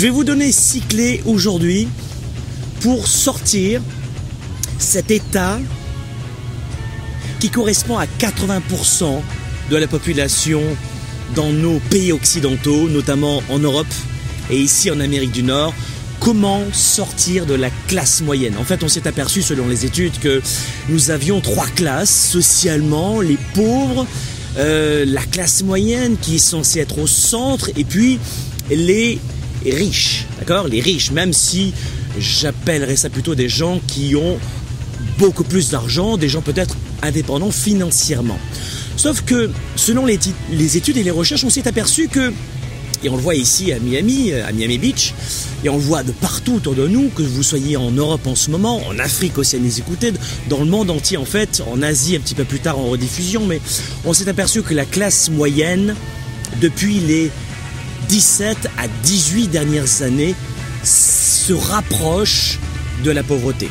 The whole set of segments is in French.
Je vais vous donner six clés aujourd'hui pour sortir cet état qui correspond à 80% de la population dans nos pays occidentaux, notamment en Europe et ici en Amérique du Nord. Comment sortir de la classe moyenne? En fait, on s'est aperçu selon les études que nous avions trois classes socialement, les pauvres, euh, la classe moyenne qui est censée être au centre, et puis les riches, d'accord? Les riches, même si j'appellerais ça plutôt des gens qui ont beaucoup plus d'argent, des gens peut-être indépendants financièrement. Sauf que selon les, études et les recherches, on s'est aperçu que et on le voit ici à Miami, à Miami Beach, et on le voit de partout autour de nous, que vous soyez en Europe en ce moment, en Afrique aussi à écouter, dans le monde entier en fait, en Asie un petit peu plus tard en rediffusion, mais on s'est aperçu que la classe moyenne, depuis les 17 à 18 dernières années, se rapproche de la pauvreté.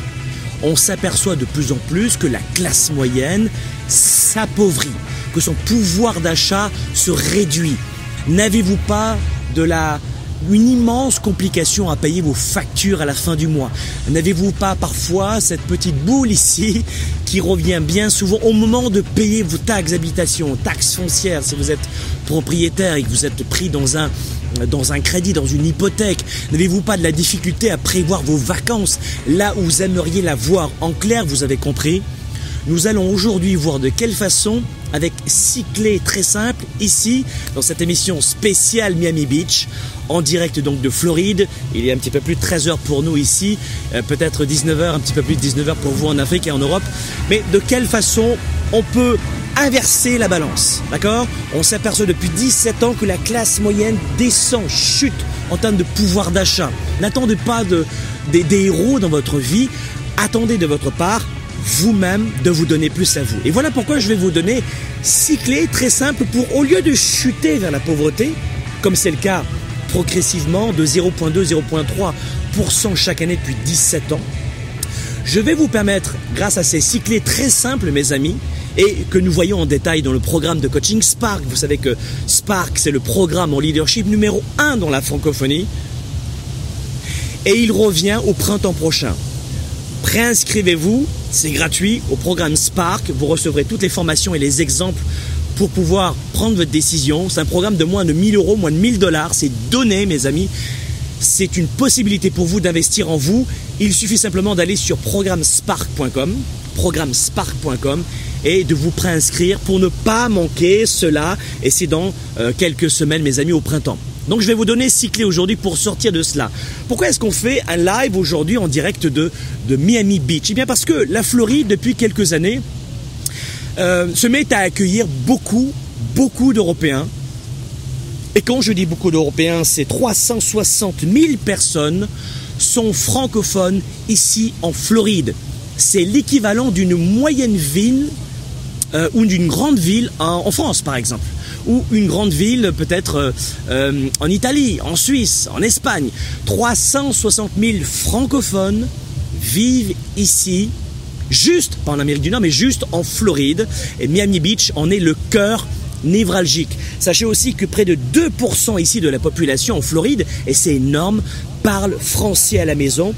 On s'aperçoit de plus en plus que la classe moyenne s'appauvrit, que son pouvoir d'achat se réduit, N'avez-vous pas de la une immense complication à payer vos factures à la fin du mois. N'avez-vous pas parfois cette petite boule ici qui revient bien souvent au moment de payer vos taxes d'habitation, taxes foncières si vous êtes propriétaire et que vous êtes pris dans un dans un crédit, dans une hypothèque? N'avez-vous pas de la difficulté à prévoir vos vacances là où vous aimeriez la voir? En clair, vous avez compris nous allons aujourd'hui voir de quelle façon, avec six clés très simples, ici, dans cette émission spéciale Miami Beach, en direct donc de Floride. Il est un petit peu plus de 13h pour nous ici, euh, peut-être 19h, un petit peu plus de 19h pour vous en Afrique et en Europe. Mais de quelle façon on peut inverser la balance, d'accord? On s'aperçoit depuis 17 ans que la classe moyenne descend, chute en termes de pouvoir d'achat. N'attendez pas de, des, des héros dans votre vie, attendez de votre part vous-même de vous donner plus à vous. Et voilà pourquoi je vais vous donner six clés très simples pour, au lieu de chuter vers la pauvreté, comme c'est le cas progressivement de 0,2-0,3% chaque année depuis 17 ans, je vais vous permettre, grâce à ces six clés très simples, mes amis, et que nous voyons en détail dans le programme de coaching Spark. Vous savez que Spark, c'est le programme en leadership numéro 1 dans la francophonie. Et il revient au printemps prochain. Préinscrivez-vous, c'est gratuit au programme Spark. Vous recevrez toutes les formations et les exemples pour pouvoir prendre votre décision. C'est un programme de moins de 1000 euros, moins de 1000 dollars. C'est donné, mes amis. C'est une possibilité pour vous d'investir en vous. Il suffit simplement d'aller sur programmespark.com, programmespark.com et de vous préinscrire pour ne pas manquer cela. Et c'est dans euh, quelques semaines, mes amis, au printemps. Donc je vais vous donner six clés aujourd'hui pour sortir de cela. Pourquoi est-ce qu'on fait un live aujourd'hui en direct de, Miami Beach? Eh bien parce que la Floride, depuis quelques années, euh, se met à accueillir beaucoup, beaucoup d'Européens. Et quand je dis beaucoup d'Européens, c'est 360 000 personnes sont francophones ici en Floride. C'est l'équivalent d'une moyenne ville euh, ou d'une grande ville en France, par exemple ou une grande ville peut-être euh, euh, en Italie, en Suisse, en Espagne. 360 000 francophones vivent ici, juste, pas en Amérique du Nord, mais juste en Floride. Et Miami Beach en est le cœur névralgique. Sachez aussi que près de 2% ici de la population en Floride, et c'est énorme, parle français à la maison.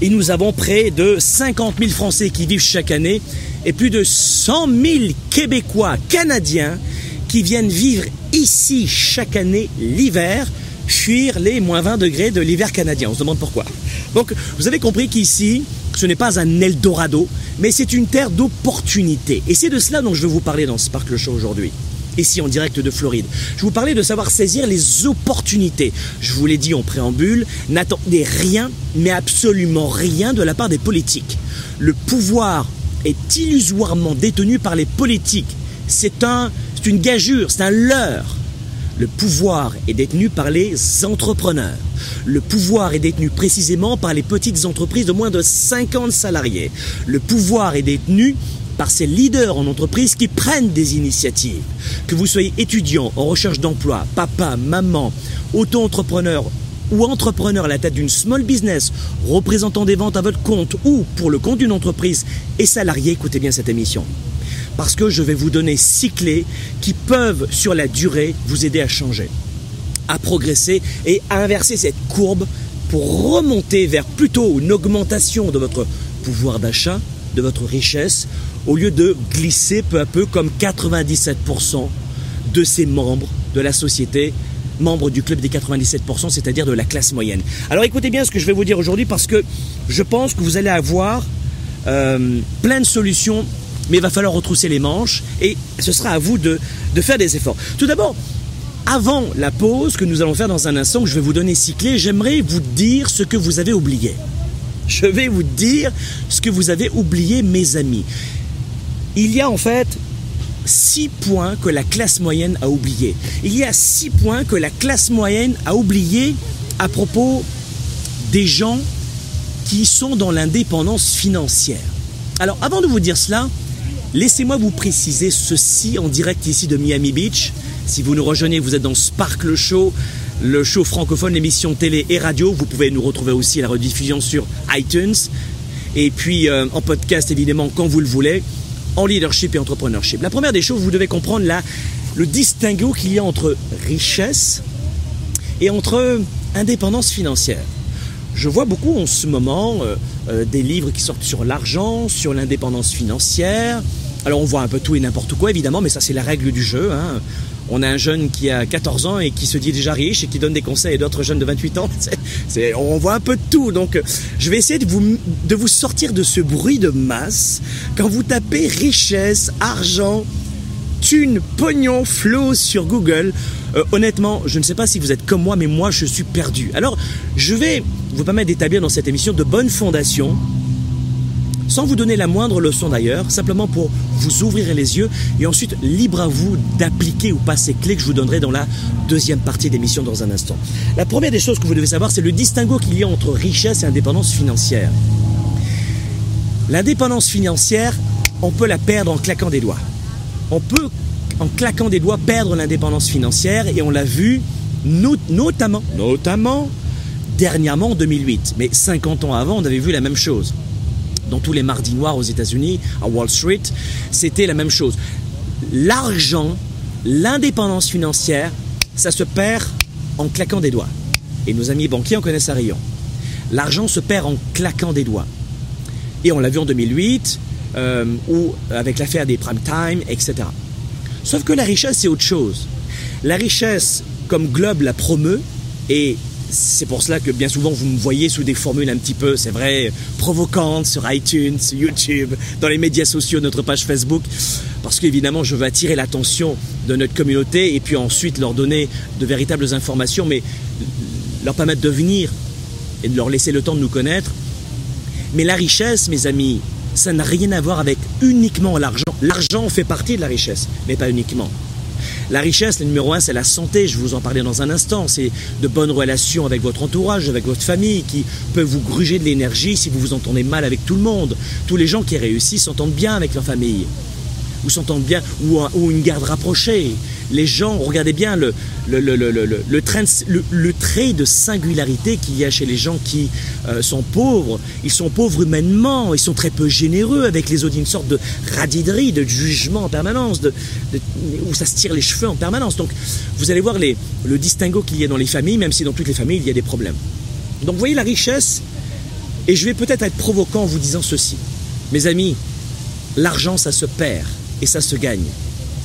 Et nous avons près de 50 000 Français qui vivent chaque année et plus de 100 000 Québécois, Canadiens qui viennent vivre ici chaque année l'hiver, fuir les moins 20 degrés de l'hiver canadien. On se demande pourquoi. Donc, vous avez compris qu'ici, Ce n'est pas un Eldorado, mais c'est une terre d'opportunités. Et c'est de cela dont je veux vous parler dans Sparkle Show aujourd'hui. Ici en direct de Floride. Je vous parlais de savoir saisir les opportunités. Je vous l'ai dit en préambule, n'attendez rien, mais absolument rien de la part des politiques. Le pouvoir est illusoirement détenu par les politiques. C'est un, c'est une gageure, c'est un leurre. Le pouvoir est détenu par les entrepreneurs. Le pouvoir est détenu précisément par les petites entreprises de moins de 50 salariés. Le pouvoir est détenu par ces leaders en entreprise qui prennent des initiatives. Que vous soyez étudiant, en recherche d'emploi, papa, maman, auto-entrepreneur ou entrepreneur à la tête d'une small business, représentant des ventes à votre compte ou pour le compte d'une entreprise et salarié, écoutez bien cette émission. Parce que je vais vous donner six clés qui peuvent, sur la durée, vous aider à changer, à progresser et à inverser cette courbe pour remonter vers plutôt une augmentation de votre pouvoir d'achat, de votre richesse, au lieu de glisser peu à peu comme 97% de ces membres de la société, membres du club des 97%, c'est-à-dire de la classe moyenne. Alors écoutez bien ce que je vais vous dire aujourd'hui parce que je pense que vous allez avoir euh, plein de solutions, mais il va falloir retrousser les manches et ce sera à vous de, de faire des efforts. Tout d'abord, avant la pause que nous allons faire dans un instant, que je vais vous donner six clés, j'aimerais vous dire ce que vous avez oublié. Je vais vous dire ce que vous avez oublié, mes amis. Il y a en fait six points que la classe moyenne a oubliés. Il y a six points que la classe moyenne a oubliés à propos des gens qui sont dans l'indépendance financière. Alors avant de vous dire cela, laissez-moi vous préciser ceci en direct ici de Miami Beach. Si vous nous rejoignez, vous êtes dans Sparkle Show, le show francophone, l'émission télé et radio. Vous pouvez nous retrouver aussi à la rediffusion sur iTunes et puis euh, en podcast évidemment quand vous le voulez en leadership et entrepreneurship. La première des choses, vous devez comprendre là, le distinguo qu'il y a entre richesse et entre indépendance financière. Je vois beaucoup en ce moment euh, euh, des livres qui sortent sur l'argent, sur l'indépendance financière. Alors on voit un peu tout et n'importe quoi évidemment, mais ça c'est la règle du jeu. Hein. On a un jeune qui a 14 ans et qui se dit déjà riche et qui donne des conseils à d'autres jeunes de 28 ans. On voit un peu de tout. Donc, je vais essayer de vous, de vous sortir de ce bruit de masse quand vous tapez richesse, argent, thune, pognon, flow sur Google. Euh, honnêtement, je ne sais pas si vous êtes comme moi, mais moi, je suis perdu. Alors, je vais vous permettre d'établir dans cette émission de bonnes fondations sans vous donner la moindre leçon d'ailleurs, simplement pour vous ouvrir les yeux et ensuite libre à vous d'appliquer ou pas ces clés que je vous donnerai dans la deuxième partie d'émission dans un instant. La première des choses que vous devez savoir, c'est le distinguo qu'il y a entre richesse et indépendance financière. L'indépendance financière, on peut la perdre en claquant des doigts. On peut, en claquant des doigts, perdre l'indépendance financière et on l'a vu notamment, notamment dernièrement en 2008. Mais 50 ans avant, on avait vu la même chose dans tous les mardis noirs aux États-Unis, à Wall Street, c'était la même chose. L'argent, l'indépendance financière, ça se perd en claquant des doigts. Et nos amis banquiers en connaissent un rayon. L'argent se perd en claquant des doigts. Et on l'a vu en 2008, euh, ou avec l'affaire des prime time, etc. Sauf que la richesse, c'est autre chose. La richesse, comme Globe la promeut, et c'est pour cela que bien souvent vous me voyez sous des formules un petit peu, c'est vrai, provocantes sur iTunes, YouTube, dans les médias sociaux, notre page Facebook, parce qu'évidemment je veux attirer l'attention de notre communauté et puis ensuite leur donner de véritables informations, mais leur permettre de venir et de leur laisser le temps de nous connaître. Mais la richesse, mes amis, ça n'a rien à voir avec uniquement l'argent. L'argent fait partie de la richesse, mais pas uniquement. La richesse, le numéro un, c'est la santé. Je vous en parlais dans un instant. C'est de bonnes relations avec votre entourage, avec votre famille, qui peuvent vous gruger de l'énergie si vous vous entendez mal avec tout le monde. Tous les gens qui réussissent s'entendent bien avec leur famille ou s'entendent bien, ou, une garde rapprochée. Les gens, regardez bien le, le, le, le trait de singularité qu'il y a chez les gens qui euh, sont pauvres. Ils sont pauvres humainement, ils sont très peu généreux avec les autres, une sorte de radiderie, de jugement en permanence, de, où ça se tire les cheveux en permanence. Donc vous allez voir le distinguo qu'il y a dans les familles, même si dans toutes les familles il y a des problèmes. Donc vous voyez la richesse, et je vais peut-être être provoquant en vous disant ceci. Mes amis, l'argent ça se perd et ça se gagne.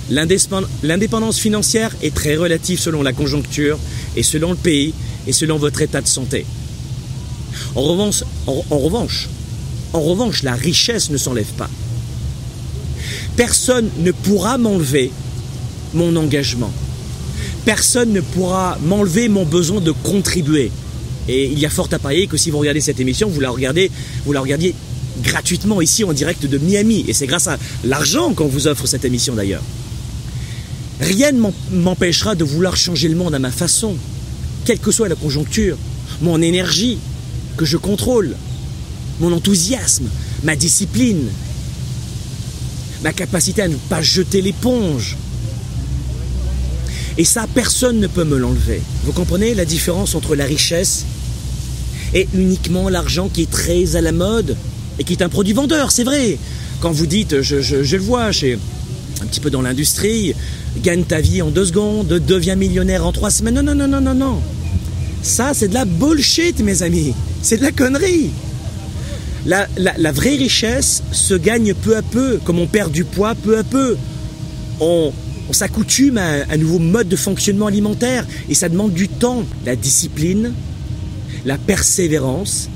L'indépendance financière est très relative selon la conjoncture et selon le pays et selon votre état de santé. En revanche, la richesse ne s'enlève pas. Personne ne pourra m'enlever mon engagement. Personne ne pourra m'enlever mon besoin de contribuer. Et il y a fort à parier que si vous regardez cette émission, vous la regardez, vous la regardiez gratuitement ici en direct de Miami. Et c'est grâce à l'argent qu'on vous offre cette émission d'ailleurs. Rien ne m'empêchera de vouloir changer le monde à ma façon, quelle que soit la conjoncture, mon énergie que je contrôle, mon enthousiasme, ma discipline, ma capacité à ne pas jeter l'éponge. Et ça, personne ne peut me l'enlever. Vous comprenez la différence entre la richesse et uniquement l'argent qui est très à la mode et qui est un produit vendeur, c'est vrai. Quand vous dites, je, le vois chez un petit peu dans l'industrie, gagne ta vie en deux secondes, deviens millionnaire en trois semaines. Non, non, non, non, non, non. Ça, c'est de la bullshit, mes amis. C'est de la connerie. La, vraie richesse se gagne peu à peu, comme on perd du poids peu à peu. On, s'accoutume à un nouveau mode de fonctionnement alimentaire et ça demande du temps, la discipline, la persévérance.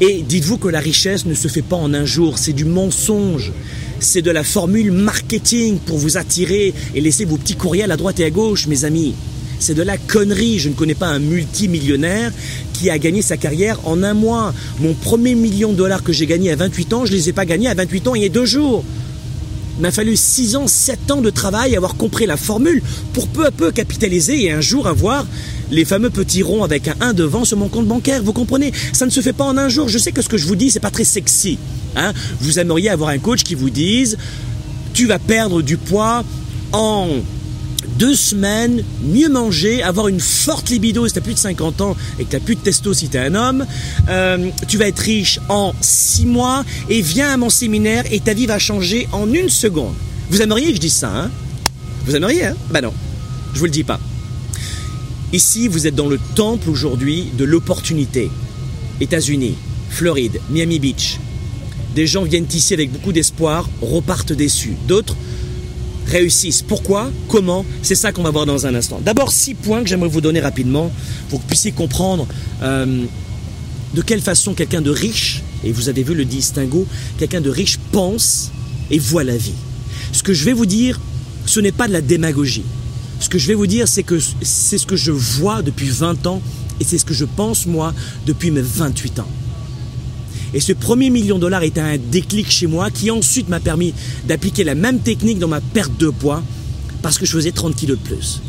Et dites-vous que la richesse ne se fait pas en un jour, c'est du mensonge. C'est de la formule marketing pour vous attirer et laisser vos petits courriels à droite et à gauche, mes amis. C'est de la connerie. Je ne connais pas un multimillionnaire qui a gagné sa carrière en un mois. Mon premier million de dollars que j'ai gagné à 28 ans, je ne les ai pas gagnés à 28 ans il y a deux jours. Il m'a fallu 6 ans, 7 ans de travail, avoir compris la formule pour peu à peu capitaliser et un jour avoir les fameux petits ronds avec un 1 devant sur mon compte bancaire. Vous comprenez? Ça ne se fait pas en un jour. Je sais que ce que je vous dis, c'est pas très sexy. Hein? Vous aimeriez avoir un coach qui vous dise tu vas perdre du poids en deux semaines, mieux manger, avoir une forte libido si tu as plus de 50 ans et que tu plus de testo si tu es un homme. Euh, tu vas être riche en six mois et viens à mon séminaire et ta vie va changer en une seconde. Vous aimeriez que je dise ça, hein? Vous aimeriez, hein? Bah non, je vous le dis pas. Ici, vous êtes dans le temple aujourd'hui de l'opportunité. États-Unis, Floride, Miami Beach. Des gens viennent ici avec beaucoup d'espoir, repartent déçus. D'autres réussissent. Pourquoi? Comment? C'est ça qu'on va voir dans un instant. D'abord, six points que j'aimerais vous donner rapidement pour que vous puissiez comprendre euh, de quelle façon quelqu'un de riche, et vous avez vu le distinguo, quelqu'un de riche pense et voit la vie. Ce que je vais vous dire, ce n'est pas de la démagogie. Ce que je vais vous dire, c'est que c'est ce que je vois depuis 20 ans et c'est ce que je pense moi depuis mes 28 ans. Et ce premier million de dollars était un déclic chez moi qui ensuite m'a permis d'appliquer la même technique dans ma perte de poids parce que je faisais 30 kilos de plus.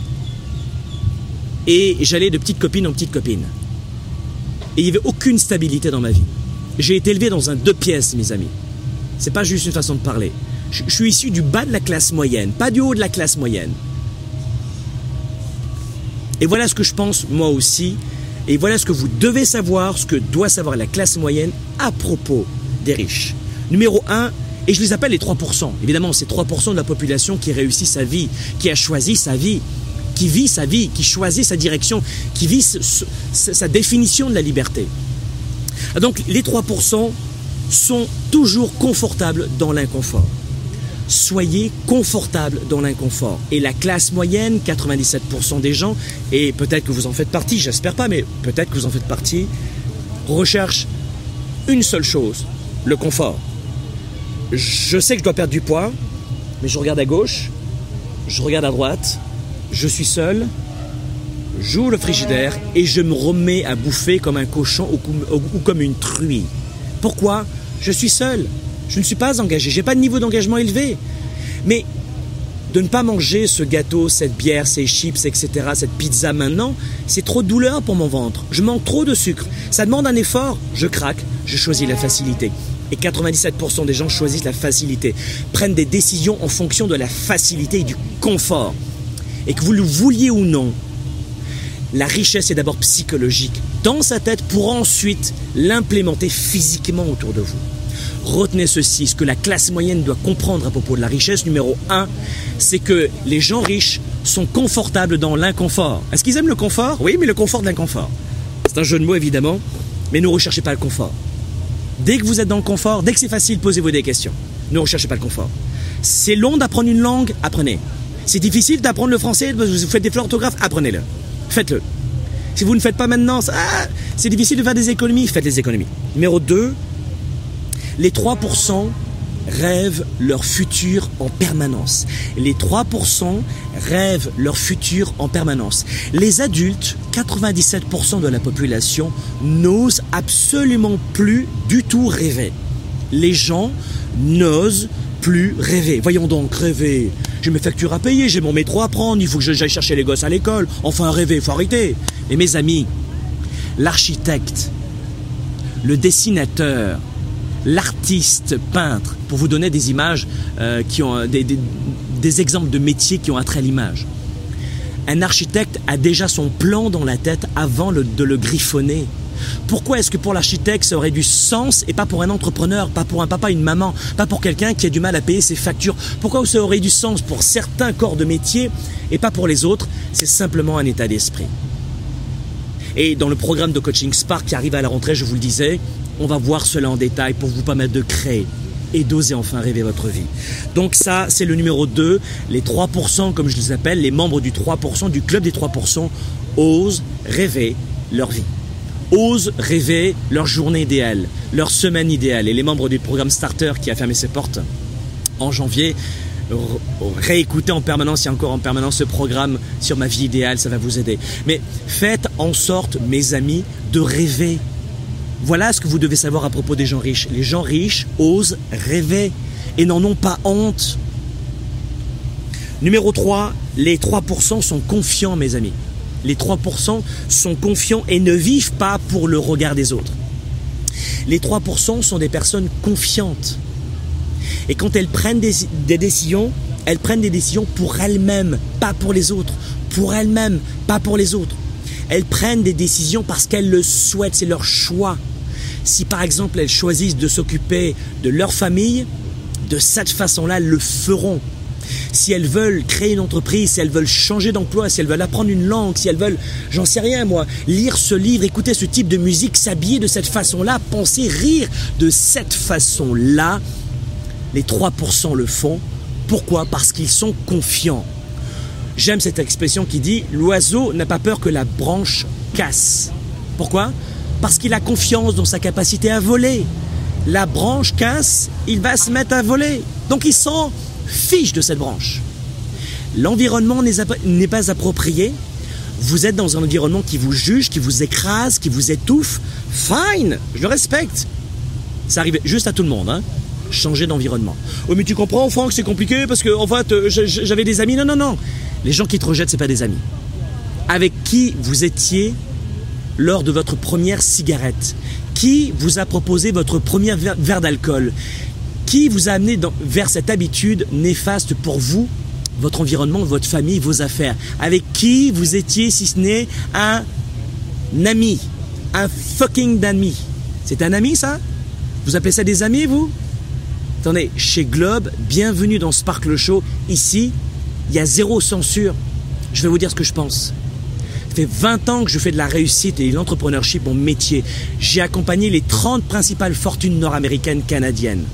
Et j'allais de petite copine en petite copine. Et il n'y avait aucune stabilité dans ma vie. J'ai été élevé dans un deux pièces, mes amis. C'est pas juste une façon de parler. Je, je suis issu du bas de la classe moyenne, pas du haut de la classe moyenne. Et voilà ce que je pense moi aussi et voilà ce que vous devez savoir, ce que doit savoir la classe moyenne à propos des riches. Numéro 1, et je les appelle les 3%. Évidemment, c'est 3% de la population qui réussit sa vie, qui a choisi sa vie, qui vit sa vie, qui choisit sa direction, qui vit sa définition de la liberté. Donc les 3% sont toujours confortables dans l'inconfort soyez confortable dans l'inconfort. Et la classe moyenne, 97% des gens, et peut-être que vous en faites partie, j'espère pas, mais peut-être que vous en faites partie, recherche une seule chose, le confort. Je sais que je dois perdre du poids, mais je regarde à gauche, je regarde à droite, je suis seul, j'ouvre le frigidaire et je me remets à bouffer comme un cochon ou comme une truie. Pourquoi? Je suis seul. Je ne suis pas engagé, j'ai pas de niveau d'engagement élevé. Mais de ne pas manger ce gâteau, cette bière, ces chips, etc., cette pizza maintenant, c'est trop de douleur pour mon ventre. Je manque trop de sucre. Ça demande un effort. Je craque, je choisis la facilité. Et 97% des gens choisissent la facilité, prennent des décisions en fonction de la facilité et du confort. Et que vous le vouliez ou non, la richesse est d'abord psychologique dans sa tête pour ensuite l'implémenter physiquement autour de vous. Retenez ceci, ce que la classe moyenne doit comprendre à propos de la richesse, numéro un, c'est que les gens riches sont confortables dans l'inconfort. Est-ce qu'ils aiment le confort? Oui, mais le confort de l'inconfort. C'est un jeu de mots évidemment, mais ne recherchez pas le confort. Dès que vous êtes dans le confort, dès que c'est facile, posez-vous des questions. Ne recherchez pas le confort. C'est long d'apprendre une langue, apprenez. C'est difficile d'apprendre le français, vous faites des orthographes, apprenez-le. Faites-le. Si vous ne faites pas maintenant, ah, c'est difficile de faire des économies, faites des économies. Numéro 2, Les 3% rêvent leur futur en permanence. Les 3% rêvent leur futur en permanence. Les adultes, 97% de la population, n'osent absolument plus du tout rêver. Les gens n'osent plus rêver. Voyons donc, rêver. J'ai mes factures à payer, j'ai mon métro à prendre, il faut que j'aille chercher les gosses à l'école. Enfin, rêver, faut arrêter. Et mes amis, l'architecte, le dessinateur, l'artiste peintre, pour vous donner des images euh, qui ont des, des, exemples de métiers qui ont attrait à l'image. Un architecte a déjà son plan dans la tête avant de le griffonner. Pourquoi est-ce que pour l'architecte ça aurait du sens et pas pour un entrepreneur, pas pour un papa, une maman, pas pour quelqu'un qui a du mal à payer ses factures? Pourquoi ça aurait du sens pour certains corps de métier et pas pour les autres? C'est simplement un état d'esprit. Et dans le programme de coaching Spark qui arrive à la rentrée, je vous le disais, on va voir cela en détail pour vous permettre de créer et d'oser enfin rêver votre vie. Donc ça, c'est le numéro 2. Les 3%, comme je les appelle, les membres du 3%, du club des 3%, osent rêver leur vie. Osent rêver leur journée idéale, leur semaine idéale. Et les membres du programme Starter qui a fermé ses portes en janvier, réécoutez en permanence et encore en permanence ce programme sur ma vie idéale, ça va vous aider. Mais faites en sorte, mes amis, de rêver voilà ce que vous devez savoir à propos des gens riches. Les gens riches osent rêver et n'en ont pas honte. Numéro 3, les 3% sont confiants, mes amis. Les 3% sont confiants et ne vivent pas pour le regard des autres. Les 3% sont des personnes confiantes. Et quand elles prennent des, des décisions, elles prennent des décisions pour elles-mêmes, pas pour les autres. Pour elles-mêmes, pas pour les autres. Elles prennent des décisions parce qu'elles le souhaitent, c'est leur choix. Si par exemple elles choisissent de s'occuper de leur famille, de cette façon-là, elles le feront. Si elles veulent créer une entreprise, si elles veulent changer d'emploi, si elles veulent apprendre une langue, si elles veulent, j'en sais rien moi, lire ce livre, écouter ce type de musique, s'habiller de cette façon-là, penser, rire de cette façon-là, les 3% le font. Pourquoi? Parce qu'ils sont confiants. J'aime cette expression qui dit l'oiseau n'a pas peur que la branche casse. Pourquoi? Parce qu'il a confiance dans sa capacité à voler. La branche casse, il va se mettre à voler. Donc il s'en fiche de cette branche. L'environnement n'est pas approprié. Vous êtes dans un environnement qui vous juge, qui vous écrase, qui vous étouffe. Fine, je le respecte. Ça arrive juste à tout le monde. Hein changer d'environnement. Oh mais tu comprends Franck, c'est compliqué parce que en fait euh, j'avais des amis. Non non non. Les gens qui te rejettent, ce pas des amis. Avec qui vous étiez lors de votre première cigarette Qui vous a proposé votre premier verre d'alcool? Qui vous a amené vers cette habitude néfaste pour vous, votre environnement, votre famille, vos affaires? Avec qui vous étiez, si ce n'est un ami Un fucking ami? C'est un ami, ça? Vous appelez ça des amis, vous? Attendez, chez Globe, bienvenue dans Sparkle Show. Ici, il y a zéro censure. Je vais vous dire ce que je pense. Fait 20 ans que je fais de la réussite et de l'entrepreneurship mon métier. J'ai accompagné les 30 principales fortunes nord-américaines canadiennes.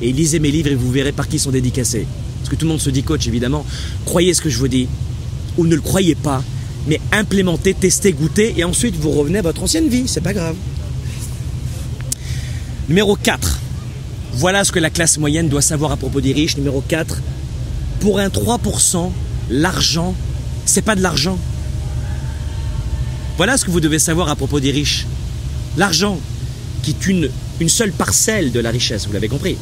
Et lisez mes livres et vous verrez par qui ils sont dédicacés. Parce que tout le monde se dit coach, évidemment. Croyez ce que je vous dis. Ou ne le croyez pas. Mais implémentez, testez, goûtez. Et ensuite, vous revenez à votre ancienne vie. C'est pas grave. Numéro 4. Voilà ce que la classe moyenne doit savoir à propos des riches. Numéro 4 pour un 3%, l'argent, c'est pas de l'argent. Voilà ce que vous devez savoir à propos des riches. L'argent, qui est une, une seule parcelle de la richesse, vous l'avez compris.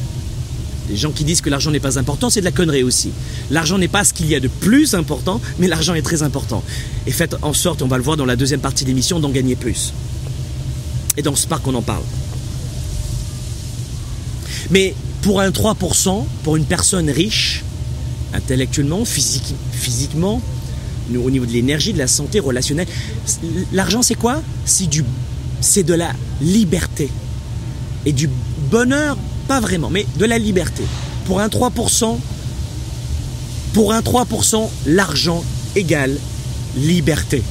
Les gens qui disent que l'argent n'est pas important, c'est de la connerie aussi. L'argent n'est pas ce qu'il y a de plus important, mais l'argent est très important. Et faites en sorte, on va le voir dans la deuxième partie de l'émission, d'en gagner plus. Et dans Spark, on en parle. Mais pour un 3%, pour une personne riche, intellectuellement, physiquement, au niveau de l'énergie, de la santé relationnelle. L'argent, c'est quoi? C'est du, c'est de la liberté et du bonheur, pas vraiment, mais de la liberté. Pour un 3%, pour un 3%, l'argent égale liberté.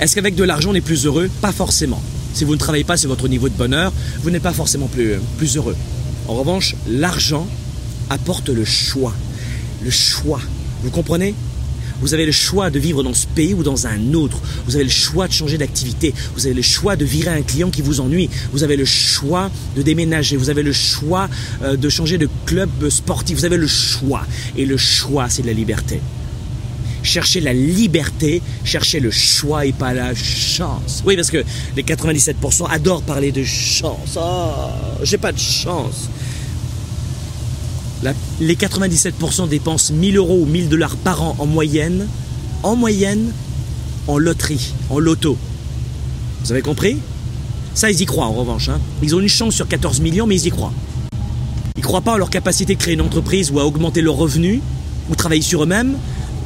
Est-ce qu'avec de l'argent, on est plus heureux? Pas forcément. Si vous ne travaillez pas sur votre niveau de bonheur, vous n'êtes pas forcément plus, plus heureux. En revanche, l'argent apporte le choix le choix. Vous comprenez? Vous avez le choix de vivre dans ce pays ou dans un autre. Vous avez le choix de changer d'activité. Vous avez le choix de virer un client qui vous ennuie. Vous avez le choix de déménager. Vous avez le choix euh, de changer de club sportif. Vous avez le choix. Et le choix, c'est de la liberté. Cherchez la liberté, cherchez le choix et pas la chance. Oui, parce que les 97% adorent parler de chance. Oh, j'ai pas de chance. Les 97% dépensent 1000 euros ou 1000 dollars par an en moyenne, en moyenne, en loterie, en loto. Vous avez compris? Ça, ils y croient en revanche. Hein. Ils ont une chance sur 14 millions, mais ils y croient. Ils ne croient pas en leur capacité de créer une entreprise ou à augmenter leurs revenus, ou travailler sur eux-mêmes,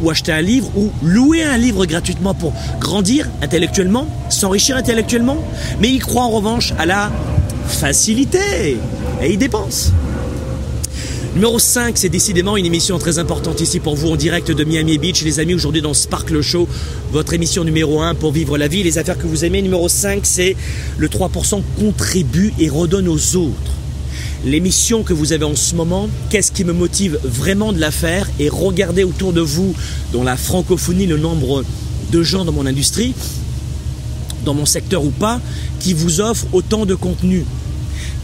ou acheter un livre ou louer un livre gratuitement pour grandir intellectuellement, s'enrichir intellectuellement. Mais il croit en revanche à la facilité et il dépense. Numéro 5, c'est décidément une émission très importante ici pour vous en direct de Miami Beach. Les amis, aujourd'hui dans Sparkle Show, votre émission numéro 1 pour vivre la vie, les affaires que vous aimez. Numéro 5, c'est le 3% contribue et redonne aux autres l'émission que vous avez en ce moment, qu'est-ce qui me motive vraiment de la faire et regardez autour de vous, dans la francophonie, le nombre de gens dans mon industrie, dans mon secteur ou pas, qui vous offrent autant de contenu.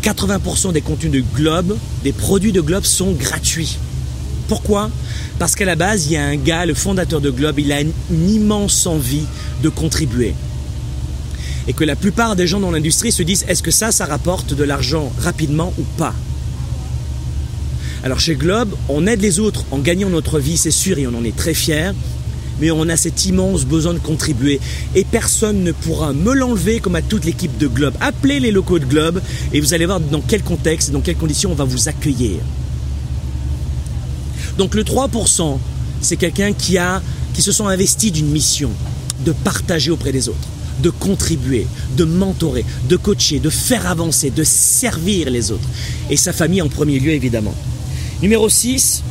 80% des contenus de Globe, des produits de Globe sont gratuits. Pourquoi? Parce qu'à la base, il y a un gars, le fondateur de Globe, il a une immense envie de contribuer. Et que la plupart des gens dans l'industrie se disent est-ce que ça, ça rapporte de l'argent rapidement ou pas? Alors chez Globe, on aide les autres en gagnant notre vie, c'est sûr, et on en est très fiers, mais on a cet immense besoin de contribuer et personne ne pourra me l'enlever comme à toute l'équipe de Globe. Appelez les locaux de Globe et vous allez voir dans quel contexte, dans quelles conditions on va vous accueillir. Donc le 3%, c'est quelqu'un qui a qui se sent investi d'une mission de partager auprès des autres de contribuer, de mentorer, de coacher, de faire avancer, de servir les autres. Et sa famille en premier lieu, évidemment. Numéro 6.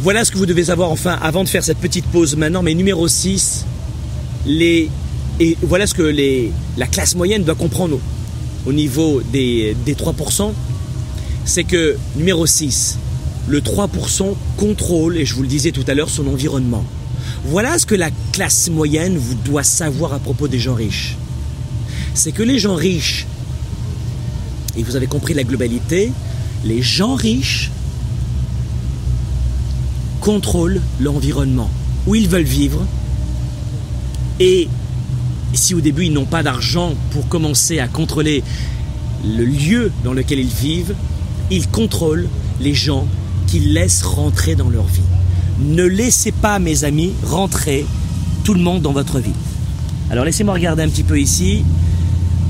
Voilà ce que vous devez savoir enfin avant de faire cette petite pause maintenant. Mais numéro 6, les, et voilà ce que les, la classe moyenne doit comprendre au, niveau des, des 3%. C'est que numéro 6, le 3% contrôle, et je vous le disais tout à l'heure, son environnement. Voilà ce que la classe moyenne vous doit savoir à propos des gens riches. C'est que les gens riches, et vous avez compris la globalité, les gens riches contrôlent l'environnement où ils veulent vivre. Et si au début ils n'ont pas d'argent pour commencer à contrôler le lieu dans lequel ils vivent, ils contrôlent les gens qu'ils laissent rentrer dans leur vie. Ne laissez pas, mes amis, rentrer tout le monde dans votre vie. Alors laissez-moi regarder un petit peu ici.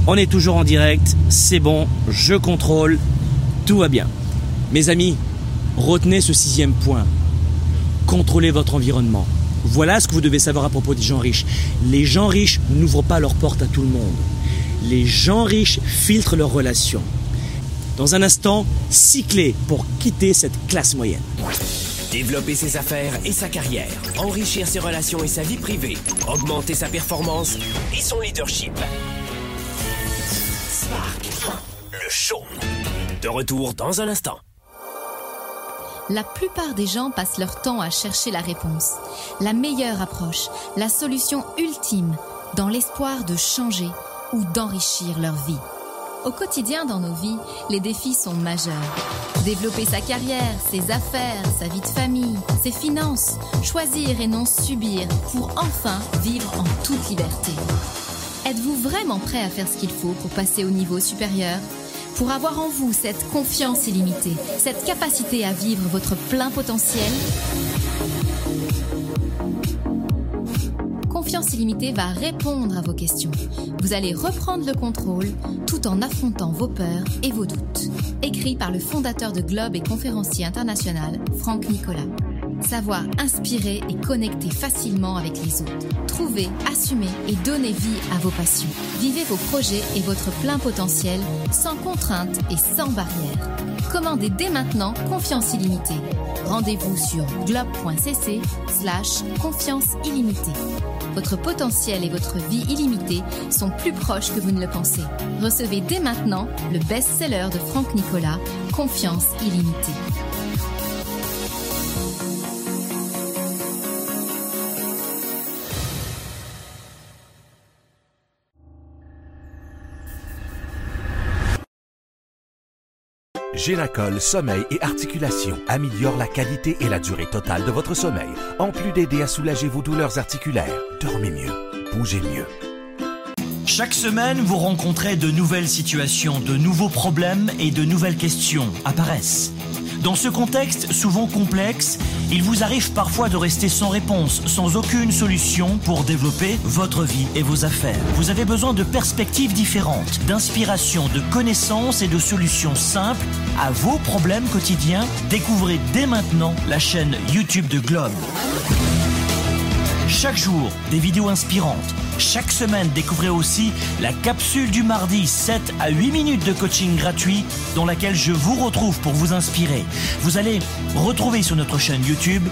On est toujours en direct, c'est bon, je contrôle, tout va bien. Mes amis, retenez ce sixième point. Contrôlez votre environnement. Voilà ce que vous devez savoir à propos des gens riches. Les gens riches n'ouvrent pas leurs portes à tout le monde. Les gens riches filtrent leurs relations. Dans un instant, cyclez pour quitter cette classe moyenne. Développer ses affaires et sa carrière, enrichir ses relations et sa vie privée, augmenter sa performance et son leadership. Spark, le show. De retour dans un instant. La plupart des gens passent leur temps à chercher la réponse, la meilleure approche, la solution ultime, dans l'espoir de changer ou d'enrichir leur vie. Au quotidien dans nos vies, les défis sont majeurs. Développer sa carrière, ses affaires, sa vie de famille, ses finances, choisir et non subir pour enfin vivre en toute liberté. Êtes-vous vraiment prêt à faire ce qu'il faut pour passer au niveau supérieur? Pour avoir en vous cette confiance illimitée, cette capacité à vivre votre plein potentiel Confiance illimitée va répondre à vos questions. Vous allez reprendre le contrôle tout en affrontant vos peurs et vos doutes. Écrit par le fondateur de Globe et conférencier international, Franck Nicolas. Savoir inspirer et connecter facilement avec les autres. Trouver, assumer et donner vie à vos passions. Vivez vos projets et votre plein potentiel sans contraintes et sans barrières. Commandez dès maintenant Confiance illimitée. Rendez-vous sur globe.cc slash confiance illimitée. Votre potentiel et votre vie illimitée sont plus proches que vous ne le pensez. Recevez dès maintenant le best-seller de Franck Nicolas, Confiance illimitée. Génacol Sommeil et Articulation améliore la qualité et la durée totale de votre sommeil, en plus d'aider à soulager vos douleurs articulaires. Dormez mieux, bougez mieux. Chaque semaine, vous rencontrez de nouvelles situations, de nouveaux problèmes et de nouvelles questions apparaissent. Dans ce contexte souvent complexe, il vous arrive parfois de rester sans réponse, sans aucune solution pour développer votre vie et vos affaires. Vous avez besoin de perspectives différentes, d'inspiration, de connaissances et de solutions simples à vos problèmes quotidiens. Découvrez dès maintenant la chaîne YouTube de Globe. Chaque jour, des vidéos inspirantes. Chaque semaine, découvrez aussi la capsule du mardi 7 à 8 minutes de coaching gratuit dans laquelle je vous retrouve pour vous inspirer. Vous allez retrouver sur notre chaîne YouTube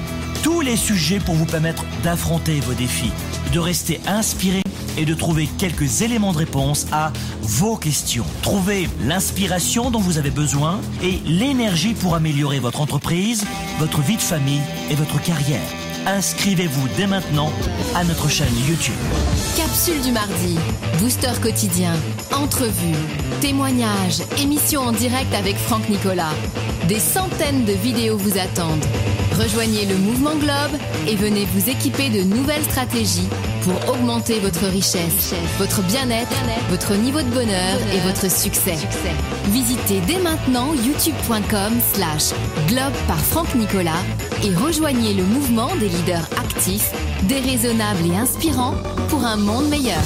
tous les sujets pour vous permettre d'affronter vos défis, de rester inspiré et de trouver quelques éléments de réponse à vos questions. Trouvez l'inspiration dont vous avez besoin et l'énergie pour améliorer votre entreprise, votre vie de famille et votre carrière inscrivez-vous dès maintenant à notre chaîne YouTube. Capsule du mardi, booster quotidien, entrevue, témoignages, émissions en direct avec Franck Nicolas. Des centaines de vidéos vous attendent. Rejoignez le mouvement Globe et venez vous équiper de nouvelles stratégies pour augmenter votre richesse, votre bien-être, votre niveau de bonheur et votre succès. Visitez dès maintenant youtube.com slash globe par Franck Nicolas et rejoignez le mouvement des leaders actifs, déraisonnables et inspirants pour un monde meilleur.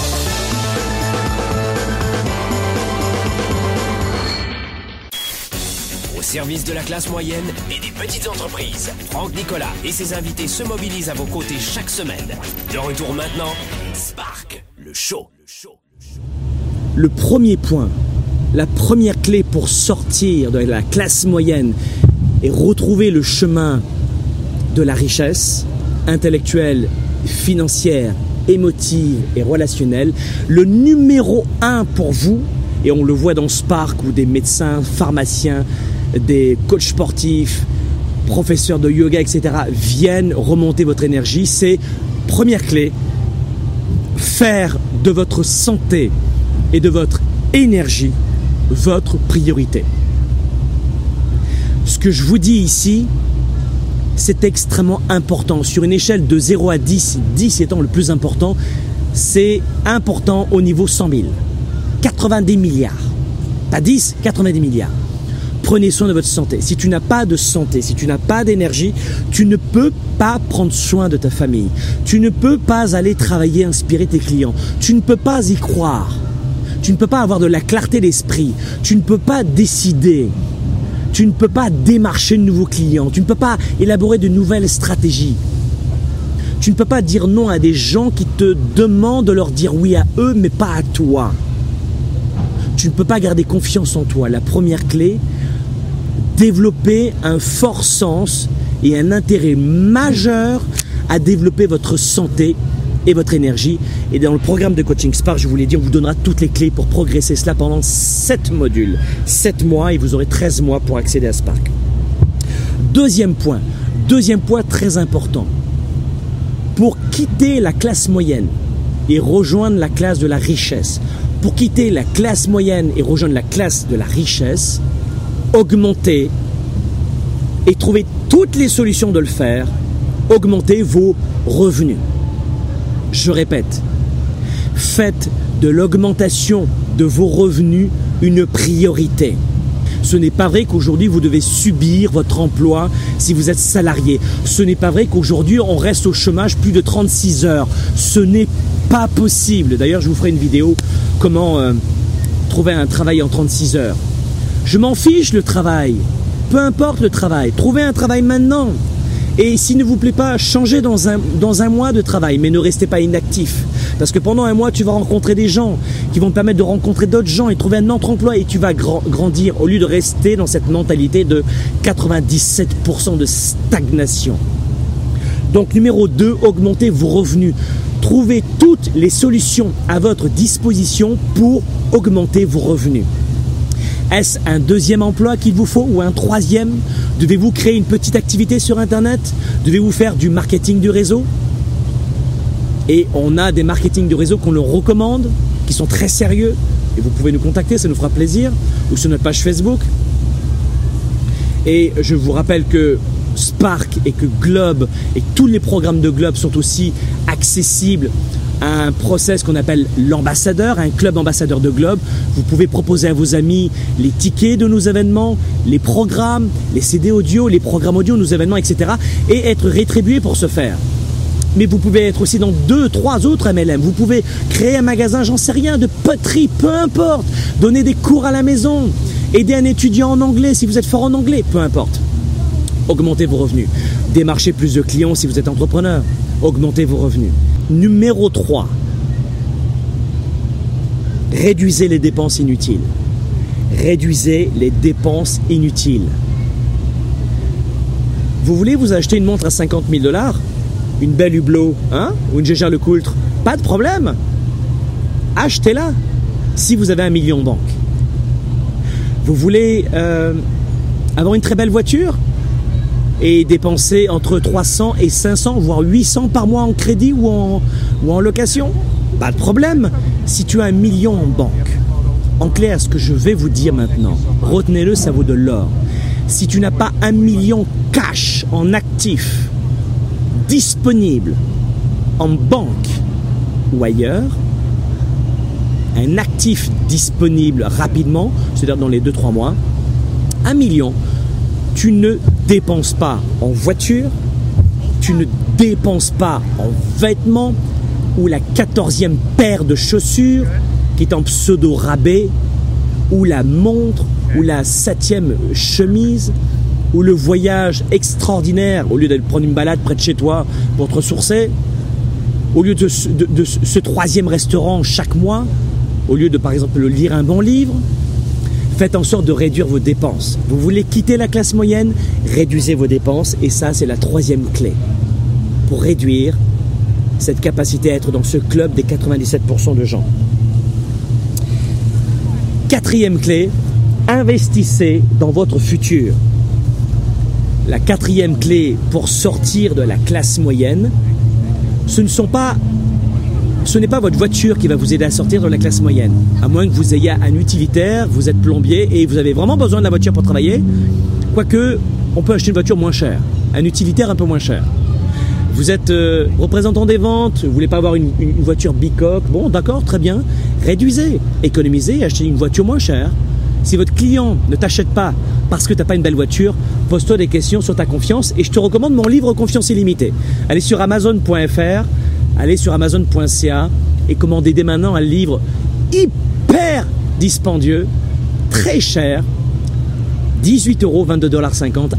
Service de la classe moyenne et des petites entreprises, Franck Nicolas et ses invités se mobilisent à vos côtés chaque semaine. De retour maintenant, Spark, le show. Le premier point, la première clé pour sortir de la classe moyenne et retrouver le chemin de la richesse intellectuelle, financière, émotive et relationnelle, le numéro un pour vous, et on le voit dans Spark où des médecins, pharmaciens, des coachs sportifs, professeurs de yoga, etc., viennent remonter votre énergie, c'est première clé, faire de votre santé et de votre énergie votre priorité. Ce que je vous dis ici, c'est extrêmement important. Sur une échelle de 0 à 10, 10 étant le plus important, c'est important au niveau 100 000. 90 milliards. Pas 10, 90 milliards. Prenez soin de votre santé. Si tu n'as pas de santé, si tu n'as pas d'énergie, tu ne peux pas prendre soin de ta famille. Tu ne peux pas aller travailler, inspirer tes clients. Tu ne peux pas y croire. Tu ne peux pas avoir de la clarté d'esprit. Tu ne peux pas décider. Tu ne peux pas démarcher de nouveaux clients. Tu ne peux pas élaborer de nouvelles stratégies. Tu ne peux pas dire non à des gens qui te demandent de leur dire oui à eux, mais pas à toi. Tu ne peux pas garder confiance en toi. La première clé, développer un fort sens et un intérêt majeur à développer votre santé et votre énergie. Et dans le programme de coaching Spark, je vous l'ai dit, on vous donnera toutes les clés pour progresser cela pendant 7 modules. 7 mois et vous aurez 13 mois pour accéder à Spark. Deuxième point, deuxième point très important. Pour quitter la classe moyenne et rejoindre la classe de la richesse, pour quitter la classe moyenne et rejoindre la classe de la richesse, augmenter et trouver toutes les solutions de le faire, augmenter vos revenus. Je répète, faites de l'augmentation de vos revenus une priorité. Ce n'est pas vrai qu'aujourd'hui vous devez subir votre emploi si vous êtes salarié. Ce n'est pas vrai qu'aujourd'hui on reste au chômage plus de 36 heures. Ce n'est pas possible. D'ailleurs, je vous ferai une vidéo comment euh, trouver un travail en 36 heures. Je m'en fiche le travail. Peu importe le travail. Trouvez un travail maintenant. Et s'il ne vous plaît pas, changez dans un, mois de travail, mais ne restez pas inactif. Parce que pendant un mois, tu vas rencontrer des gens qui vont te permettre de rencontrer d'autres gens et trouver un autre emploi et tu vas grandir au lieu de rester dans cette mentalité de 97% de stagnation. Donc numéro 2, augmentez vos revenus. Trouvez toutes les solutions à votre disposition pour augmenter vos revenus. Est-ce un deuxième emploi qu'il vous faut ou un troisième Devez-vous créer une petite activité sur Internet Devez-vous faire du marketing du réseau Et on a des marketing du réseau qu'on leur recommande, qui sont très sérieux. Et vous pouvez nous contacter, ça nous fera plaisir. Ou sur notre page Facebook. Et je vous rappelle que Spark et que Globe et tous les programmes de Globe sont aussi accessibles un process qu'on appelle l'ambassadeur, un club ambassadeur de Globe. Vous pouvez proposer à vos amis les tickets de nos événements, les programmes, les CD audio, les programmes audio, nos événements, etc. et être rétribué pour ce faire. Mais vous pouvez être aussi dans deux, trois autres MLM. Vous pouvez créer un magasin, j'en sais rien, de poterie, peu importe. Donner des cours à la maison. Aider un étudiant en anglais si vous êtes fort en anglais, peu importe. Augmentez vos revenus. Démarchez plus de clients si vous êtes entrepreneur. Augmentez vos revenus. Numéro 3. Réduisez les dépenses inutiles. Réduisez les dépenses inutiles. Vous voulez vous acheter une montre à 50 000 dollars? Une belle Hublot, hein? Ou une Gégère Lecoultre Pas de problème. Achetez-la si vous avez un million en banque. Vous voulez euh, avoir une très belle voiture? Et dépenser entre 300 et 500, voire 800 par mois en crédit ou en, ou en location Pas de problème. Si tu as un million en banque, en clair, ce que je vais vous dire maintenant, retenez-le, ça vaut de l'or. Si tu n'as pas un million cash en actifs disponible en banque ou ailleurs, un actif disponible rapidement, c'est-à-dire dans les 2-3 mois, un million, tu ne dépenses pas en voiture, tu ne dépenses pas en vêtements ou la quatorzième paire de chaussures qui est en pseudo rabais ou la montre ou la septième chemise ou le voyage extraordinaire au lieu d'aller prendre une balade près de chez toi pour te ressourcer au lieu de, de ce troisième restaurant chaque mois au lieu de par exemple lire un bon livre faites en sorte de réduire vos dépenses. Vous voulez quitter la classe moyenne, réduisez vos dépenses et ça c'est la troisième clé pour réduire cette capacité à être dans ce club des 97% de gens. Quatrième clé, investissez dans votre futur. La quatrième clé pour sortir de la classe moyenne, ce ne sont pas ce n'est pas votre voiture qui va vous aider à sortir de la classe moyenne. À moins que vous ayez un utilitaire, vous êtes plombier et vous avez vraiment besoin de la voiture pour travailler. Quoique, on peut acheter une voiture moins chère, un utilitaire un peu moins cher. Vous êtes euh, représentant des ventes, vous voulez pas avoir une, voiture bicoque, bon d'accord, très bien. Réduisez, économisez, achetez une voiture moins chère. Si votre client ne t'achète pas parce que tu n'as pas une belle voiture, pose-toi des questions sur ta confiance et je te recommande mon livre Confiance illimitée. Allez sur amazon.fr, allez sur amazon.ca et commandez dès maintenant un livre hyper dispendieux, très cher, 18 euros, 22,50 dollars.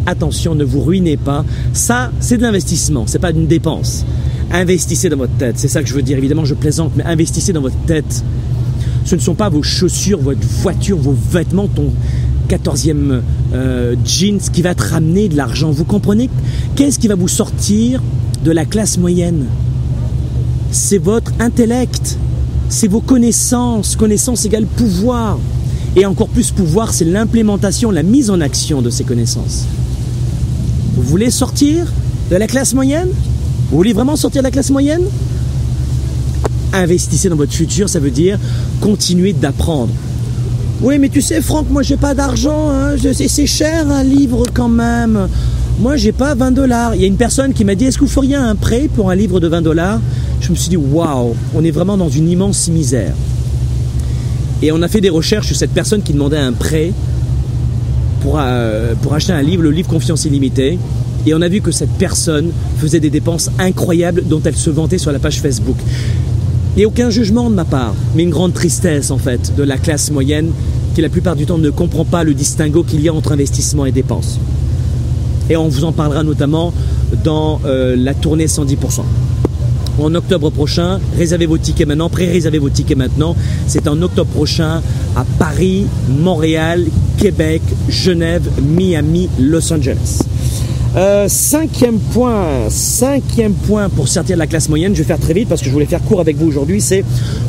Attention, ne vous ruinez pas. Ça, c'est de l'investissement, c'est pas une dépense. Investissez dans votre tête, c'est ça que je veux dire. Évidemment, je plaisante, mais investissez dans votre tête. Ce ne sont pas vos chaussures, votre voiture, vos vêtements, ton 14e euh, jeans qui va te ramener de l'argent. Vous comprenez? Qu'est-ce qui va vous sortir de la classe moyenne? C'est votre intellect, c'est vos connaissances. Connaissance égale pouvoir. Et encore plus pouvoir, c'est l'implémentation, la mise en action de ces connaissances. Vous voulez sortir de la classe moyenne? Vous voulez vraiment sortir de la classe moyenne? Investissez dans votre futur, ça veut dire continuer d'apprendre. Oui, mais tu sais, Franck, moi j'ai pas d'argent, hein. c'est cher un livre quand même. Moi j'ai pas 20 dollars. Il y a une personne qui m'a dit Est-ce que vous feriez un prêt pour un livre de 20 dollars? Je me suis dit, waouh, on est vraiment dans une immense misère. Et on a fait des recherches sur cette personne qui demandait un prêt pour, euh, pour acheter un livre, le livre Confiance illimitée. Et on a vu que cette personne faisait des dépenses incroyables dont elle se vantait sur la page Facebook. A aucun jugement de ma part, mais une grande tristesse en fait de la classe moyenne qui la plupart du temps ne comprend pas le distinguo qu'il y a entre investissement et dépenses. Et on vous en parlera notamment dans euh, la tournée 110% en octobre prochain. Réservez vos tickets maintenant, pré-réservez vos tickets maintenant. C'est en octobre prochain à Paris, Montréal, Québec, Genève, Miami, Los Angeles. Euh, cinquième point, cinquième point pour sortir de la classe moyenne, je vais faire très vite parce que je voulais faire court avec vous aujourd'hui, c'est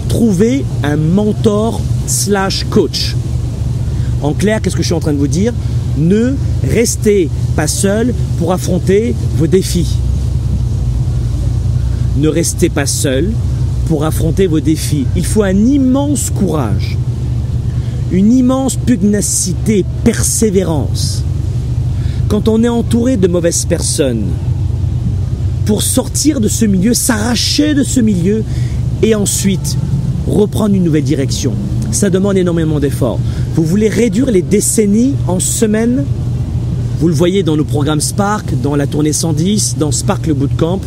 trouver un mentor slash coach. En clair, qu'est-ce que je suis en train de vous dire? Ne restez pas seul pour affronter vos défis ne restez pas seul pour affronter vos défis. Il faut un immense courage, une immense pugnacité, persévérance. quand on est entouré de mauvaises personnes, pour sortir de ce milieu, s'arracher de ce milieu et ensuite reprendre une nouvelle direction. Ça demande énormément d'efforts. Vous voulez réduire les décennies en semaines? Vous le voyez dans nos programmes Spark, dans la tournée 110, dans Spark le Bootcamp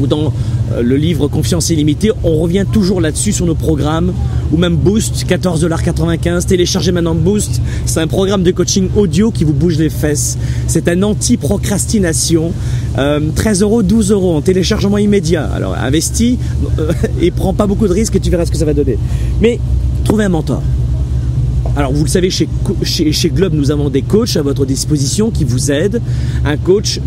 ou dans euh, le livre Confiance illimitée, on revient toujours là-dessus sur nos programmes, ou même Boost, 14,95$. Téléchargez maintenant Boost, c'est un programme de coaching audio qui vous bouge les fesses. C'est un anti-procrastination. 13 euros, 12 euros en téléchargement immédiat. Alors investis euh, et prends pas beaucoup de risques et tu verras ce que ça va donner. Mais trouvez un mentor. Alors vous le savez, chez, chez, chez Globe, nous avons des coachs à votre disposition qui vous aident. Un coach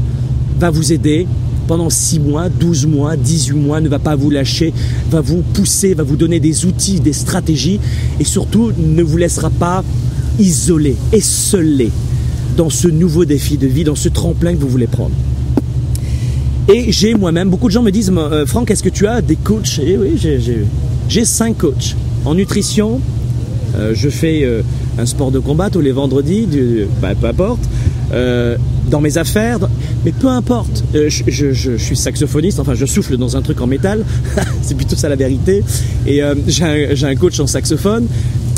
va vous aider pendant 6 mois, 12 mois, 18 mois, ne va pas vous lâcher, va vous pousser, va vous donner des outils, des stratégies et surtout ne vous laissera pas isolé, esselé dans ce nouveau défi de vie, dans ce tremplin que vous voulez prendre. Et j'ai moi-même, beaucoup de gens me disent, euh, Franck, est-ce que tu as des coachs? Et oui, j'ai 5 coachs. En nutrition, euh, je fais euh, un sport de combat tous les vendredis, bah, peu importe. dans mes affaires, mais peu importe, euh, je, suis saxophoniste, enfin je souffle dans un truc en métal, c'est plutôt ça la vérité. Et euh, j'ai un, coach en saxophone.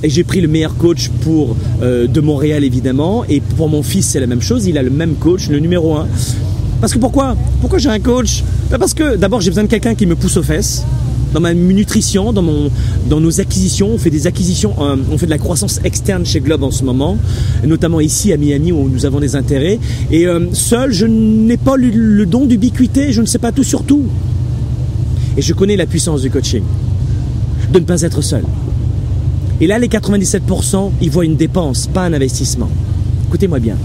Et j'ai pris le meilleur coach pour euh, de Montréal évidemment. Et pour mon fils c'est la même chose. Il a le même coach, le numéro 1. Parce que pourquoi? Pourquoi j'ai un coach? Ben, Parce que d'abord j'ai besoin de quelqu'un qui me pousse aux fesses dans ma nutrition, dans, nos acquisitions. On fait des acquisitions, euh, on fait de la croissance externe chez Globe en ce moment, notamment ici à Miami où nous avons des intérêts. Et euh, seul, je n'ai pas le, le don d'ubiquité, je ne sais pas tout sur tout. Et je connais la puissance du coaching, de ne pas être seul. Et là, les 97%, ils voient une dépense, pas un investissement. Écoutez-moi bien.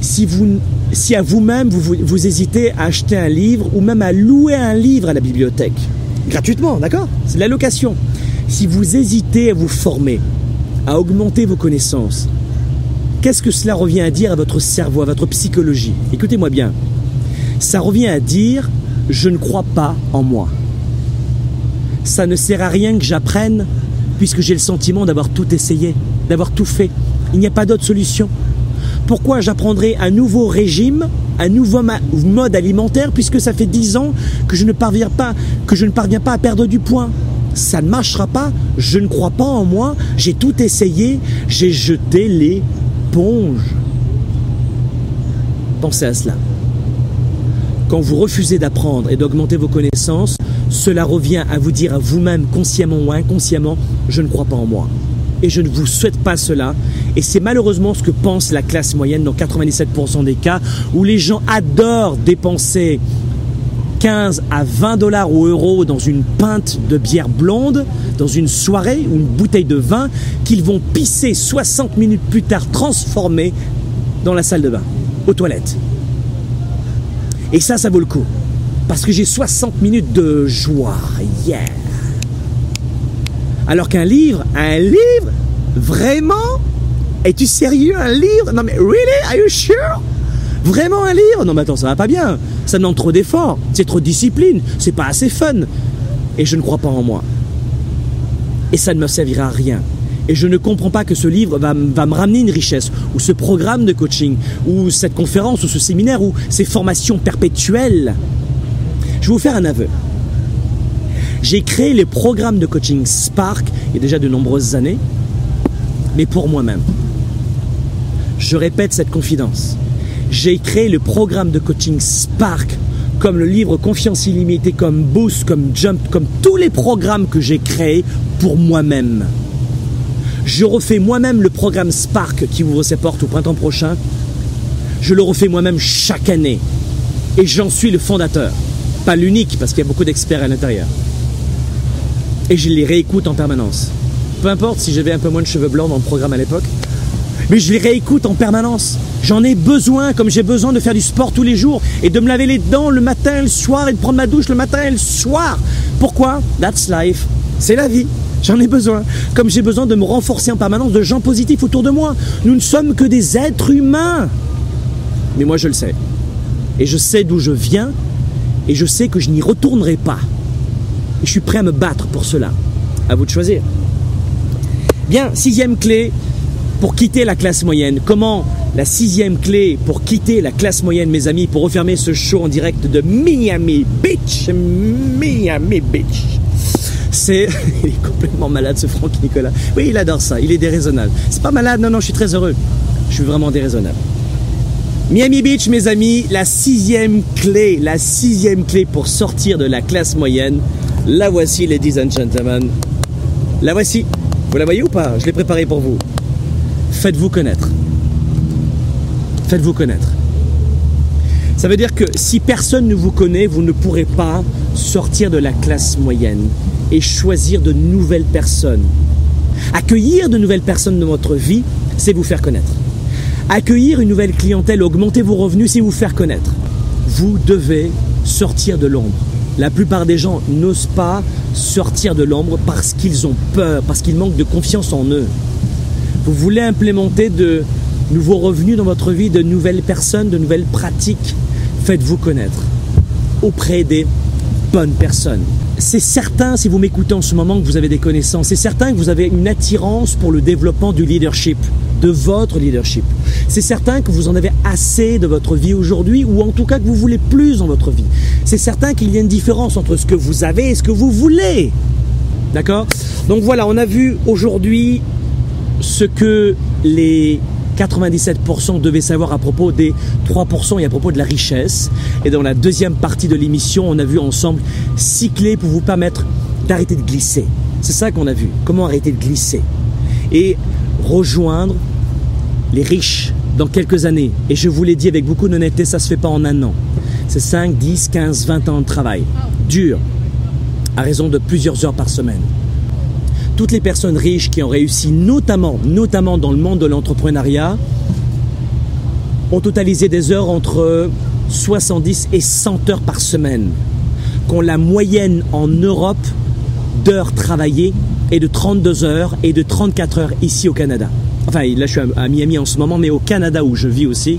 Si à vous-même vous, vous, hésitez à acheter un livre ou même à louer un livre à la bibliothèque, gratuitement, d'accord C'est de la location. Si vous hésitez à vous former, à augmenter vos connaissances, qu'est-ce que cela revient à dire à votre cerveau, à votre psychologie Écoutez-moi bien. Ça revient à dire je ne crois pas en moi. Ça ne sert à rien que j'apprenne puisque j'ai le sentiment d'avoir tout essayé, d'avoir tout fait. Il n'y a pas d'autre solution. Pourquoi j'apprendrai un nouveau régime, un nouveau mode alimentaire, puisque ça fait 10 ans que je ne parviens pas, que je ne parviens pas à perdre du poids. Ça ne marchera pas, je ne crois pas en moi, j'ai tout essayé, j'ai jeté l'éponge. Pensez à cela. Quand vous refusez d'apprendre et d'augmenter vos connaissances, cela revient à vous dire à vous-même, consciemment ou inconsciemment, je ne crois pas en moi et je ne vous souhaite pas cela. Et c'est malheureusement ce que pense la classe moyenne dans 97% des cas où les gens adorent dépenser 15 à 20 dollars ou euros dans une pinte de bière blonde, dans une soirée ou une bouteille de vin qu'ils vont pisser 60 minutes plus tard transformé dans la salle de bain, aux toilettes. Et ça, ça vaut le coup. Parce que j'ai 60 minutes de joie. Yeah! Alors qu'un livre, un livre, vraiment Es-tu sérieux Un livre? Non mais really? Are you sure? Vraiment un livre? Non mais attends, ça va pas bien. Ça demande trop d'efforts, c'est trop de discipline, c'est pas assez fun. Et je ne crois pas en moi. Et ça ne me servira à rien. Et je ne comprends pas que ce livre va, va, me ramener une richesse, ou ce programme de coaching, ou cette conférence, ou ce séminaire, ou ces formations perpétuelles. Je vais vous faire un aveu. J'ai créé les programmes de coaching Spark il y a déjà de nombreuses années, mais pour moi-même. Je répète cette confidence. J'ai créé le programme de coaching Spark, comme le livre Confiance illimitée, comme Boost, comme Jump, comme tous les programmes que j'ai créés pour moi-même. Je refais moi-même le programme Spark qui ouvre ses portes au printemps prochain. Je le refais moi-même chaque année. Et j'en suis le fondateur. Pas l'unique, parce qu'il y a beaucoup d'experts à l'intérieur et je les réécoute en permanence. Peu importe si j'avais un peu moins de cheveux blancs dans le programme à l'époque, mais je les réécoute en permanence. J'en ai besoin, comme j'ai besoin de faire du sport tous les jours et de me laver les dents le matin et le soir et de prendre ma douche le matin et le soir. Pourquoi? That's life. C'est la vie. J'en ai besoin. Comme j'ai besoin de me renforcer en permanence de gens positifs autour de moi. Nous ne sommes que des êtres humains. Mais moi, je le sais. Et je sais d'où je viens. Et je sais que je n'y retournerai pas. Je suis prêt à me battre pour cela. À vous de choisir. Bien, sixième clé, pour quitter la classe moyenne. Comment la sixième clé pour quitter la classe moyenne, mes amis, pour refermer ce show en direct de Miami Beach? Miami Beach. C'est. Il est complètement malade ce Franck Nicolas. Oui, il adore ça. Il est déraisonnable. C'est pas malade, non, non, je suis très heureux. Je suis vraiment déraisonnable. Miami Beach, mes amis, la sixième clé, la sixième clé pour sortir de la classe moyenne. La voici, ladies and gentlemen. La voici. Vous la voyez ou pas? Je l'ai préparée pour vous. Faites-vous connaître. Faites-vous connaître. Ça veut dire que si personne ne vous connaît, vous ne pourrez pas sortir de la classe moyenne et choisir de nouvelles personnes. Accueillir de nouvelles personnes dans votre vie, c'est vous faire connaître. Accueillir une nouvelle clientèle, augmenter vos revenus, c'est vous faire connaître. Vous devez sortir de l'ombre. La plupart des gens n'osent pas sortir de l'ombre parce qu'ils ont peur, parce qu'ils manquent de confiance en eux. Vous voulez implémenter de nouveaux revenus dans votre vie, de nouvelles personnes, de nouvelles pratiques? Faites-vous connaître auprès des bonnes personnes. C'est certain, si vous m'écoutez en ce moment, que vous avez des connaissances. C'est certain que vous avez une attirance pour le développement du leadership, de votre leadership. C'est certain que vous en avez assez de votre vie aujourd'hui, ou en tout cas que vous voulez plus dans votre vie. C'est certain qu'il y a une différence entre ce que vous avez et ce que vous voulez. D'accord? Donc voilà, on a vu aujourd'hui ce que les 97% devaient savoir à propos des 3% et à propos de la richesse. Et dans la deuxième partie de l'émission, on a vu ensemble six clés pour vous permettre d'arrêter de glisser. C'est ça qu'on a vu. Comment arrêter de glisser? Et rejoindre les riches dans quelques années. Et je vous l'ai dit avec beaucoup d'honnêteté, ça ne se fait pas en un an. C'est 5, 10, 15, 20 ans de travail. Dur. À raison de plusieurs heures par semaine toutes les personnes riches qui ont réussi, notamment, notamment dans le monde de l'entrepreneuriat, ont totalisé des heures entre 70 et 100 heures par semaine. Qu'on la moyenne en Europe d'heures travaillées est de 32 heures et de 34 heures ici au Canada. Enfin, là je suis à Miami en ce moment, mais au Canada où je vis aussi,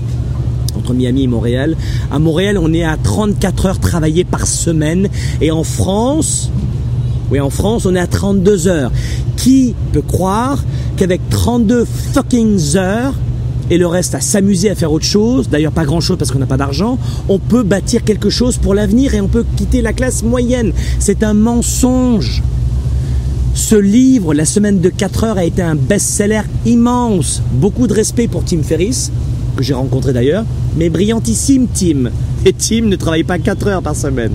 entre Miami et Montréal. À Montréal, on est à 34 heures travaillées par semaine. Et en France, oui, en France, on est à 32 heures. Qui peut croire qu'avec 32 fucking heures, et le reste à s'amuser à faire autre chose, d'ailleurs pas grand chose parce qu'on n'a pas d'argent, on peut bâtir quelque chose pour l'avenir et on peut quitter la classe moyenne. C'est un mensonge. Ce livre, La semaine de 4 heures, a été un best-seller immense. Beaucoup de respect pour Tim Ferriss, que j'ai rencontré d'ailleurs, mais brillantissime Tim. Et Tim ne travaille pas 4 heures par semaine.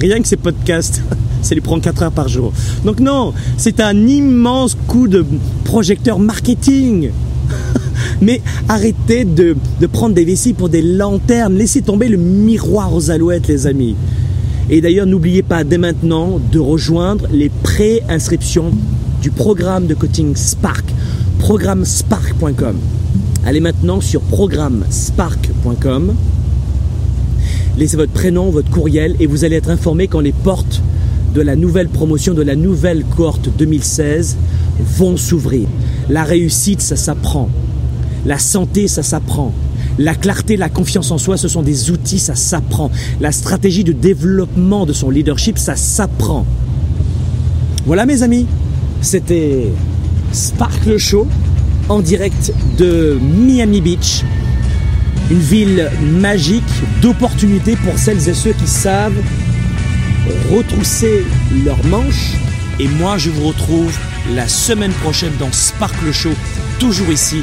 Rien que ses podcasts ça lui prend 4 heures par jour. Donc non, c'est un immense coup de projecteur marketing. Mais arrêtez de, prendre des vessies pour des lanternes. Laissez tomber le miroir aux alouettes, les amis. Et d'ailleurs, n'oubliez pas dès maintenant de rejoindre les pré-inscriptions du programme de coaching Spark, programmespark.com. Allez maintenant sur programmespark.com. Laissez votre prénom, votre courriel et vous allez être informé quand les portes de la nouvelle promotion, de la nouvelle cohorte 2016 vont s'ouvrir. La réussite, ça s'apprend. La santé, ça s'apprend. La clarté, la confiance en soi, ce sont des outils, ça s'apprend. La stratégie de développement de son leadership, ça s'apprend. Voilà mes amis, c'était Sparkle Show en direct de Miami Beach, une ville magique d'opportunités pour celles et ceux qui savent retrousser leurs manches. Et moi, je vous retrouve la semaine prochaine dans Sparkle Show, toujours ici,